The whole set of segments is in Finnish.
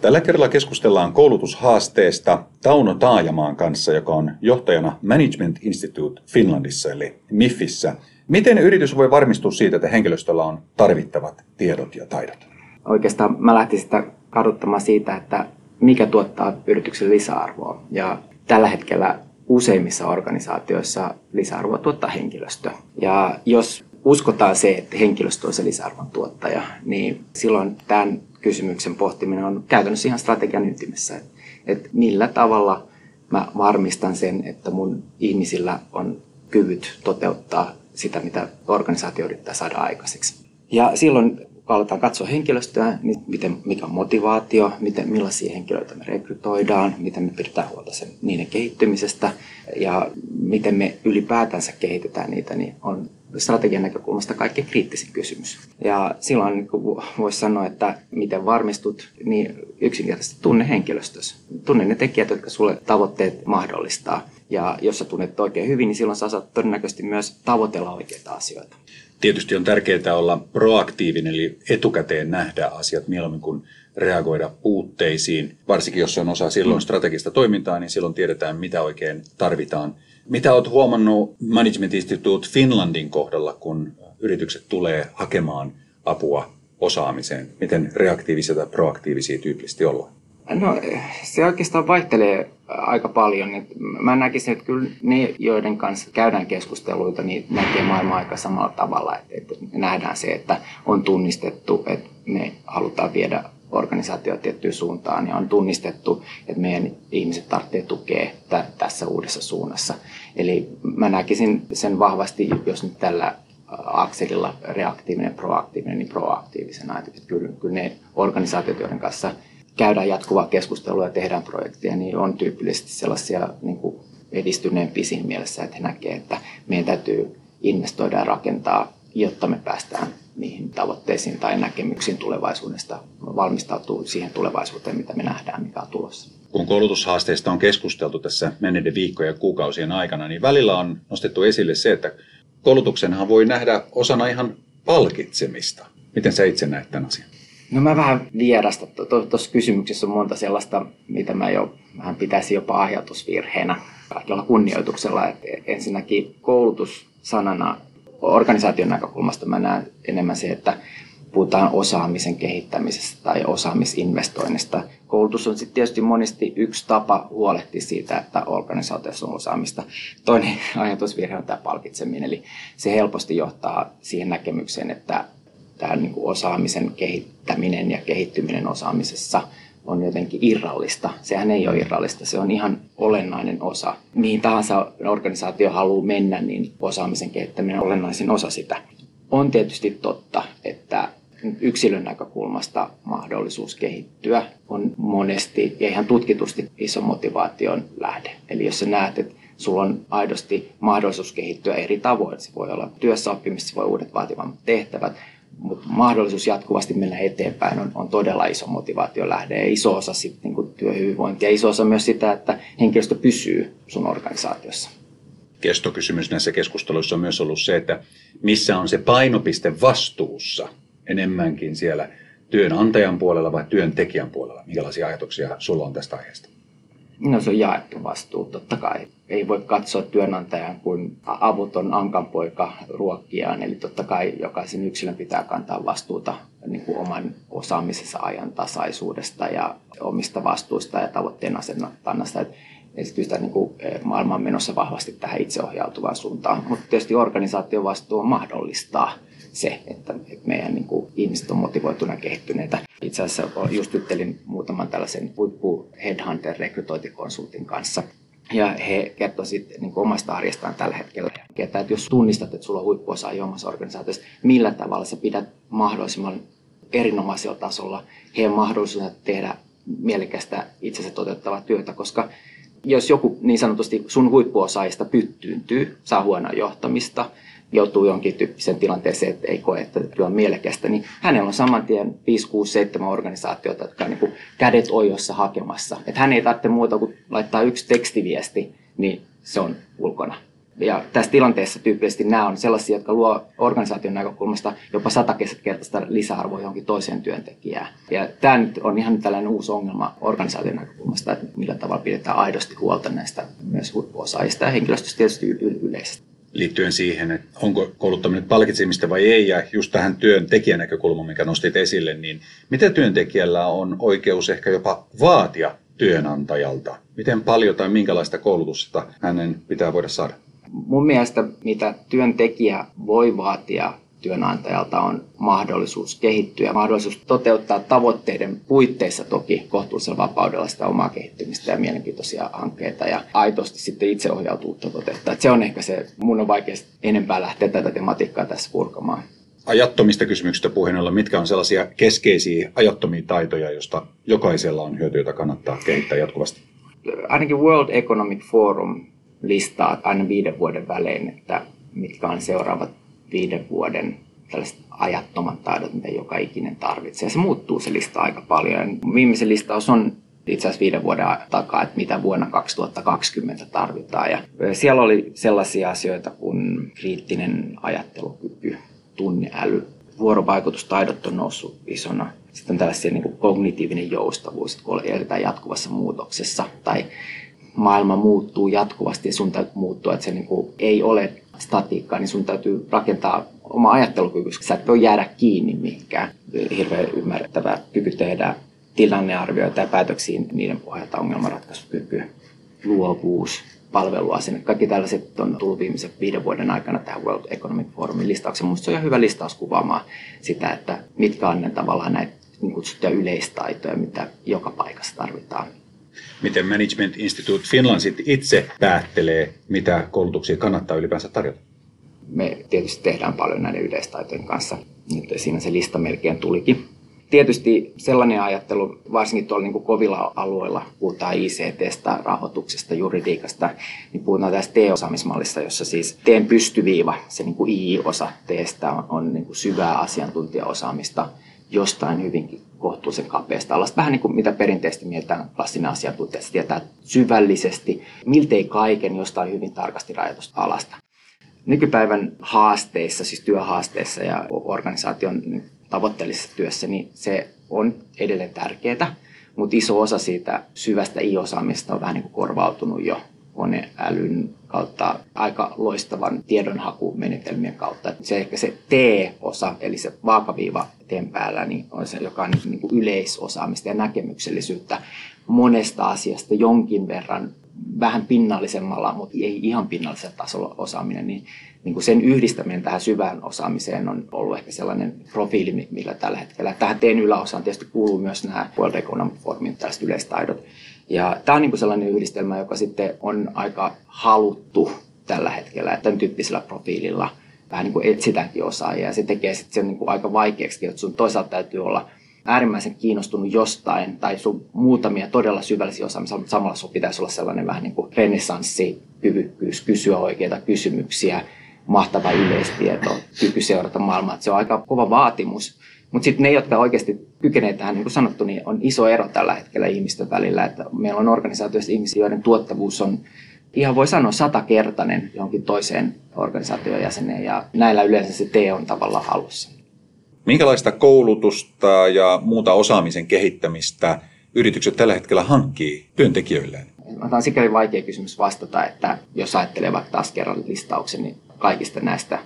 Tällä kerralla keskustellaan koulutushaasteesta Tauno Taajamaan kanssa, joka on johtajana Management Institute Finlandissa eli MIFissä. Miten yritys voi varmistua siitä, että henkilöstöllä on tarvittavat tiedot ja taidot? Oikeastaan mä lähtisin sitä kaduttamaan siitä, että mikä tuottaa yritykselle lisäarvoa. Ja tällä hetkellä useimmissa organisaatioissa lisäarvoa tuottaa henkilöstö. Ja jos uskotaan se, että henkilöstö on se lisäarvon tuottaja, niin silloin tämän kysymyksen pohtiminen on käytännössä ihan strategian ytimessä. Että, että millä tavalla mä varmistan sen, että mun ihmisillä on kyvyt toteuttaa sitä, mitä organisaatio yrittää saada aikaiseksi. Ja silloin kun aletaan katsoa henkilöstöä, niin miten, mikä on motivaatio, miten, millaisia henkilöitä me rekrytoidaan, miten me pidetään huolta sen, niiden kehittymisestä ja miten me ylipäätänsä kehitetään niitä, niin on strategian näkökulmasta kaikkein kriittisin kysymys. Ja silloin niin voisi sanoa, että miten varmistut, niin yksinkertaisesti tunne henkilöstössä. Tunne ne tekijät, jotka sulle tavoitteet mahdollistaa. Ja jos sä tunnet oikein hyvin, niin silloin sä saat todennäköisesti myös tavoitella oikeita asioita. Tietysti on tärkeää olla proaktiivinen, eli etukäteen nähdä asiat mieluummin kuin reagoida puutteisiin. Varsinkin jos on osa silloin mm. strategista toimintaa, niin silloin tiedetään, mitä oikein tarvitaan. Mitä olet huomannut Management Institute Finlandin kohdalla, kun yritykset tulee hakemaan apua osaamiseen? Miten reaktiivisia tai proaktiivisia tyypillisesti ollaan? No se oikeastaan vaihtelee aika paljon. Mä näkisin, että kyllä ne, joiden kanssa käydään keskusteluita, niin näkee maailmaa aika samalla tavalla. Että nähdään se, että on tunnistettu, että me halutaan viedä organisaatio tiettyyn suuntaan ja on tunnistettu, että meidän ihmiset tarvitsee tukea t- tässä uudessa suunnassa. Eli mä näkisin sen vahvasti, jos nyt tällä akselilla reaktiivinen, proaktiivinen, niin proaktiivisena. Että kyllä, kyllä ne organisaatiot, joiden kanssa käydään jatkuvaa keskustelua ja tehdään projekteja, niin on tyypillisesti sellaisia niin kuin edistyneempiä siinä mielessä, että he näkevät, että meidän täytyy investoida ja rakentaa, jotta me päästään niihin tavoitteisiin tai näkemyksiin tulevaisuudesta, valmistautuu siihen tulevaisuuteen, mitä me nähdään, mikä on tulossa. Kun koulutushaasteista on keskusteltu tässä menneiden viikkojen ja kuukausien aikana, niin välillä on nostettu esille se, että koulutuksenhan voi nähdä osana ihan palkitsemista. Miten sä itse näet tämän asian? No mä vähän vierasta. Tuossa kysymyksessä on monta sellaista, mitä mä jo vähän pitäisi jopa ajatusvirheenä kaikilla kunnioituksella. Et ensinnäkin koulutus sanana organisaation näkökulmasta mä näen enemmän se, että puhutaan osaamisen kehittämisestä tai osaamisinvestoinnista. Koulutus on sitten tietysti monesti yksi tapa huolehtia siitä, että organisaatiossa on osaamista. Toinen ajatusvirhe on tämä palkitseminen, eli se helposti johtaa siihen näkemykseen, että tämä niin kuin osaamisen kehittäminen ja kehittyminen osaamisessa on jotenkin irrallista. Sehän ei ole irrallista, se on ihan olennainen osa. Mihin tahansa organisaatio haluaa mennä, niin osaamisen kehittäminen on olennaisin osa sitä. On tietysti totta, että yksilön näkökulmasta mahdollisuus kehittyä on monesti ja ihan tutkitusti iso motivaation lähde. Eli jos sä näet, että sulla on aidosti mahdollisuus kehittyä eri tavoin, se voi olla työssä oppimista, se voi uudet vaativat tehtävät, mutta mahdollisuus jatkuvasti mennä eteenpäin on, on todella iso motivaatio lähde ja iso osa sitten niin työhyvinvointia ja iso osa myös sitä, että henkilöstö pysyy sun organisaatiossa. Kestokysymys näissä keskusteluissa on myös ollut se, että missä on se painopiste vastuussa enemmänkin siellä työnantajan puolella vai työntekijän puolella? Minkälaisia ajatuksia sulla on tästä aiheesta? No se on jaettu vastuu, totta kai. Ei voi katsoa työnantajan kuin avuton ankanpoika ruokkiaan, eli totta kai jokaisen yksilön pitää kantaa vastuuta niin kuin oman osaamisensa ajan tasaisuudesta ja omista vastuista ja tavoitteen asetannasta. Esitystä niin kuin eh, maailma on menossa vahvasti tähän itseohjautuvaan suuntaan, mutta tietysti organisaation vastuu on mahdollistaa se, että, meidän niin kuin, ihmiset on motivoituneet ja kehittyneitä. Itse asiassa just juttelin muutaman tällaisen huippu headhunter rekrytointikonsultin kanssa. Ja he kertoivat niin omasta arjestaan tällä hetkellä. Että jos tunnistat, että sulla on huippuosaajia omassa organisaatiossa, millä tavalla sä pidät mahdollisimman erinomaisella tasolla heidän mahdollisuuden tehdä mielekästä itsensä toteuttavaa työtä, koska jos joku niin sanotusti sun huippuosaajista pyttyyntyy, saa huonoa johtamista, joutuu jonkin tyyppiseen tilanteeseen, että ei koe, että työ on mielekästä, niin hänellä on saman tien 5, 6, 7 organisaatiota, jotka on niin kuin kädet ojossa hakemassa. Että hän ei tarvitse muuta kuin laittaa yksi tekstiviesti, niin se on ulkona. Ja tässä tilanteessa tyypillisesti nämä on sellaisia, jotka luo organisaation näkökulmasta jopa satakertaista lisäarvoa johonkin toiseen työntekijään. Ja tämä nyt on ihan tällainen uusi ongelma organisaation näkökulmasta, että millä tavalla pidetään aidosti huolta näistä myös huippuosaajista ja henkilöstöstä tietysti yleisesti liittyen siihen, että onko kouluttaminen palkitsemista vai ei, ja just tähän työntekijän näkökulmaan, mikä nostit esille, niin mitä työntekijällä on oikeus ehkä jopa vaatia työnantajalta? Miten paljon tai minkälaista koulutusta hänen pitää voida saada? Mun mielestä mitä työntekijä voi vaatia työnantajalta on mahdollisuus kehittyä, mahdollisuus toteuttaa tavoitteiden puitteissa toki kohtuullisella vapaudella sitä omaa kehittymistä ja mielenkiintoisia hankkeita ja aitosti sitten itseohjautuutta toteuttaa. Se on ehkä se, mun on vaikea enempää lähteä tätä tematiikkaa tässä purkamaan. Ajattomista kysymyksistä puheen ollen, mitkä on sellaisia keskeisiä ajattomia taitoja, joista jokaisella on hyötyä, jota kannattaa kehittää jatkuvasti? Ainakin World Economic Forum listaa aina viiden vuoden välein, että mitkä on seuraavat viiden vuoden tällaiset ajattomat taidot, mitä joka ikinen tarvitsee. Se muuttuu se lista aika paljon. Viimeisen listaus on itse asiassa viiden vuoden takaa, että mitä vuonna 2020 tarvitaan. Ja siellä oli sellaisia asioita kuin kriittinen ajattelukyky, tunneäly, vuorovaikutustaidot on noussut isona. Sitten on tällaisia niin kognitiivinen joustavuus, kun eletään jatkuvassa muutoksessa tai maailma muuttuu jatkuvasti ja sun täytyy muuttua, että se niin kuin ei ole statiikkaa, niin sun täytyy rakentaa oma ajattelukyky, sä et voi jäädä kiinni mihinkään. Hirveän ymmärrettävä kyky tehdä tilannearvioita ja päätöksiä niiden pohjalta ongelmanratkaisukyky, luovuus, palveluasenne. Kaikki tällaiset on tullut viimeisen viiden vuoden aikana tähän World Economic Forumin listauksen. Minusta se on hyvä listaus kuvaamaan sitä, että mitkä on ne tavallaan näitä niin kutsuttuja yleistaitoja, mitä joka paikassa tarvitaan miten Management Institute Finland itse päättelee, mitä koulutuksia kannattaa ylipäänsä tarjota? Me tietysti tehdään paljon näiden yleistaitojen kanssa. Nyt siinä se lista melkein tulikin. Tietysti sellainen ajattelu, varsinkin tuolla niin kuin kovilla alueilla, puhutaan ICTstä, rahoituksesta, juridiikasta, niin puhutaan tästä T-osaamismallissa, jossa siis teen pystyviiva, se niin kuin I-osa teestä on, on niin kuin syvää asiantuntijaosaamista jostain hyvinkin kohtuullisen kapeasta alasta. Vähän niin kuin mitä perinteisesti mietitään klassinen asiantuntija, se tietää syvällisesti, miltei kaiken jostain hyvin tarkasti rajatusta alasta. Nykypäivän haasteissa, siis työhaasteissa ja organisaation tavoitteellisessa työssä, niin se on edelleen tärkeää, mutta iso osa siitä syvästä i-osaamista on vähän niin kuin korvautunut jo koneälyn kautta aika loistavan tiedonhakumenetelmien kautta. Se ehkä se T-osa, eli se vaakaviiva teen päällä, niin on se, joka on niin kuin yleisosaamista ja näkemyksellisyyttä monesta asiasta jonkin verran vähän pinnallisemmalla, mutta ei ihan pinnallisella tasolla osaaminen, niin, niin kuin sen yhdistäminen tähän syvään osaamiseen on ollut ehkä sellainen profiili, millä tällä hetkellä. Tähän teen yläosaan tietysti kuuluu myös nämä World Economic Forumin tällaiset yleistaidot. Ja tämä on niin kuin sellainen yhdistelmä, joka sitten on aika haluttu tällä hetkellä, tämän tyyppisellä profiililla vähän niin kuin etsitäänkin osaajia. Ja se tekee sitten sen niin kuin aika vaikeaksi, että sun toisaalta täytyy olla äärimmäisen kiinnostunut jostain tai sun muutamia todella syvällisiä osaamisia, mutta samalla sun pitäisi olla sellainen vähän niin kuin renessanssikyvykkyys, kysyä oikeita kysymyksiä, mahtava yleistieto, kyky seurata maailmaa. Että se on aika kova vaatimus. Mutta sitten ne, jotka oikeasti kykenevät tähän, niin kuin sanottu, niin on iso ero tällä hetkellä ihmisten välillä. Että meillä on organisaatioissa ihmisiä, joiden tuottavuus on ihan voi sanoa satakertainen johonkin toiseen organisaation jäseneen ja näillä yleensä se T on tavallaan halussa. Minkälaista koulutusta ja muuta osaamisen kehittämistä yritykset tällä hetkellä hankkii työntekijöilleen? Tämä on sikäli vaikea kysymys vastata, että jos ajattelee vaikka taas kerran listauksen, niin kaikista näistä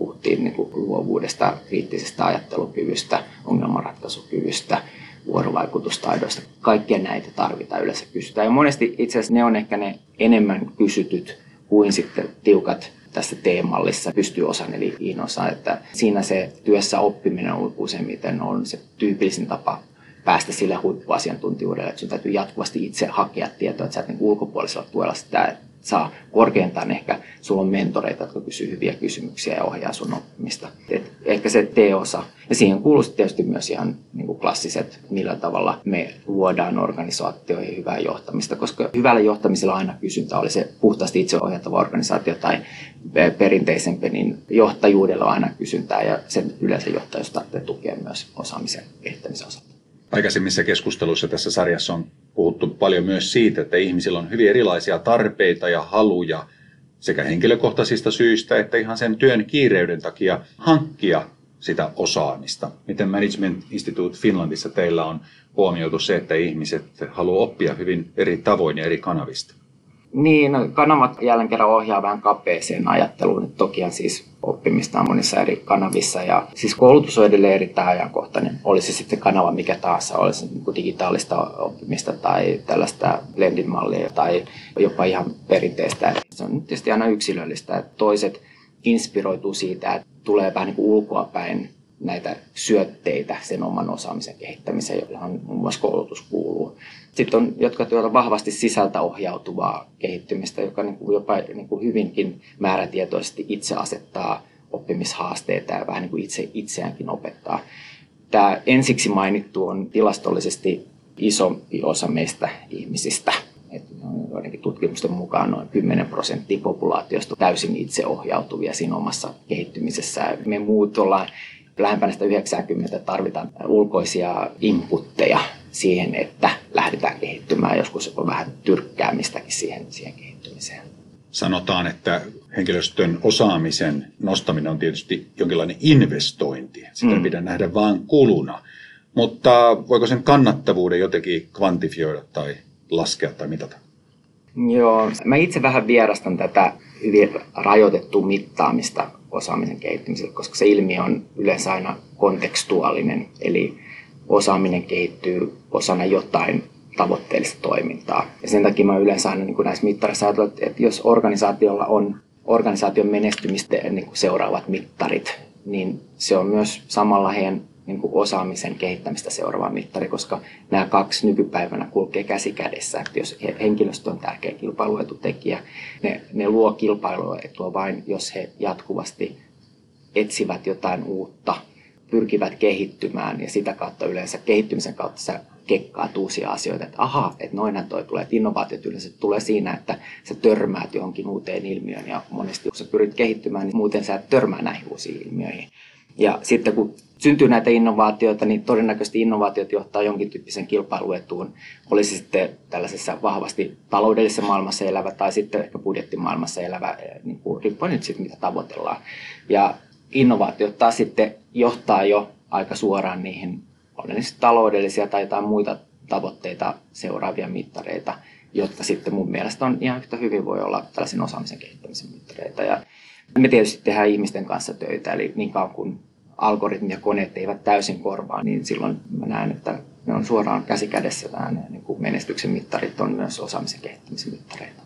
puhuttiin niin kuin luovuudesta, kriittisestä ajattelukyvystä, ongelmanratkaisukyvystä, vuorovaikutustaidoista. Kaikkia näitä tarvitaan yleensä kysytään. Ja monesti itse asiassa ne on ehkä ne enemmän kysytyt kuin sitten tiukat tässä teemallissa pystyy osan eli inosa. Että siinä se työssä oppiminen on useimmiten on se tyypillisin tapa päästä sille huippuasiantuntijuudelle, että sun täytyy jatkuvasti itse hakea tietoa, että sä et niin ulkopuolisella tuella sitä saa korkeintaan ehkä, sulla on mentoreita, jotka kysyy hyviä kysymyksiä ja ohjaa sun oppimista. Et ehkä se teosa. Ja siihen kuuluu tietysti myös ihan niin kuin klassiset, millä tavalla me luodaan organisaatioihin hyvää johtamista, koska hyvällä johtamisella aina kysyntä oli se puhtaasti itseohjattava organisaatio tai perinteisempi, niin johtajuudella on aina kysyntää ja sen yleensä johtajuus tarvitsee tukea myös osaamisen kehittämisen osalta. Aikaisemmissa keskusteluissa tässä sarjassa on puhuttu paljon myös siitä, että ihmisillä on hyvin erilaisia tarpeita ja haluja sekä henkilökohtaisista syistä että ihan sen työn kiireyden takia hankkia sitä osaamista. Miten Management Institute Finlandissa teillä on huomioitu se, että ihmiset haluavat oppia hyvin eri tavoin ja eri kanavista? Niin, no, kanavat jälleen kerran ohjaa vähän kapeeseen ajatteluun. Tokihan siis oppimista on monissa eri kanavissa ja siis koulutus on edelleen erittäin ajankohtainen. Olisi sitten kanava mikä tahansa, olisi niin kuin digitaalista oppimista tai tällaista blended mallia tai jopa ihan perinteistä. Se on tietysti aina yksilöllistä, että toiset inspiroituu siitä, että tulee vähän niin kuin ulkoapäin näitä syötteitä sen oman osaamisen kehittämiseen, johon muun muassa koulutus kuuluu. Sitten on, jotka työllä vahvasti sisältä ohjautuvaa kehittymistä, joka niin kuin jopa niin kuin hyvinkin määrätietoisesti itse asettaa oppimishaasteita ja vähän niin kuin itse itseäänkin opettaa. Tämä ensiksi mainittu on tilastollisesti iso osa meistä ihmisistä. Joidenkin tutkimusten mukaan noin 10 prosenttia populaatiosta täysin itseohjautuvia siinä omassa kehittymisessä. Me muut ollaan lähempänä sitä 90 tarvitaan ulkoisia inputteja siihen, että lähdetään kehittymään. Joskus on vähän tyrkkäämistäkin siihen, siihen kehittymiseen. Sanotaan, että henkilöstön osaamisen nostaminen on tietysti jonkinlainen investointi. Sitä mm. pitää nähdä vain kuluna. Mutta voiko sen kannattavuuden jotenkin kvantifioida tai laskea tai mitata? Joo, mä itse vähän vierastan tätä hyvin rajoitettua mittaamista osaamisen kehittymiselle, koska se ilmiö on yleensä aina kontekstuaalinen, eli osaaminen kehittyy osana jotain tavoitteellista toimintaa. Ja sen takia mä yleensä aina niin kuin näissä mittareissa ajattelen, että jos organisaatiolla on organisaation menestymistä niin kuin seuraavat mittarit, niin se on myös samalla heidän niin kuin osaamisen kehittämistä seuraava mittari, koska nämä kaksi nykypäivänä kulkee käsi kädessä. Että jos henkilöstö on tärkeä kilpailuetutekijä, ne, ne luo kilpailuetua vain, jos he jatkuvasti etsivät jotain uutta, pyrkivät kehittymään ja sitä kautta yleensä kehittymisen kautta sä kekkaat uusia asioita, että aha, että noinhan toi tulee, että innovaatiot yleensä tulee siinä, että sä törmäät johonkin uuteen ilmiöön ja monesti kun sä pyrit kehittymään, niin muuten sä et törmää näihin uusiin ilmiöihin. Ja sitten kun syntyy näitä innovaatioita, niin todennäköisesti innovaatiot johtaa jonkin tyyppisen kilpailuetuun. Olisi sitten tällaisessa vahvasti taloudellisessa maailmassa elävä tai sitten ehkä budjettimaailmassa elävä, eh, niin kuin, riippuen nyt siitä, mitä tavoitellaan. Ja innovaatiot taas sitten johtaa jo aika suoraan niihin taloudellisia tai jotain muita tavoitteita seuraavia mittareita, jotka sitten mun mielestä on ihan yhtä hyvin voi olla tällaisen osaamisen kehittämisen mittareita. Ja me tietysti tehdään ihmisten kanssa töitä, eli niin kauan kuin algoritmit ja koneet eivät täysin korvaa, niin silloin mä näen, että ne on suoraan käsi kädessä nämä niin kuin menestyksen mittarit on myös osaamisen kehittämisen mittareita.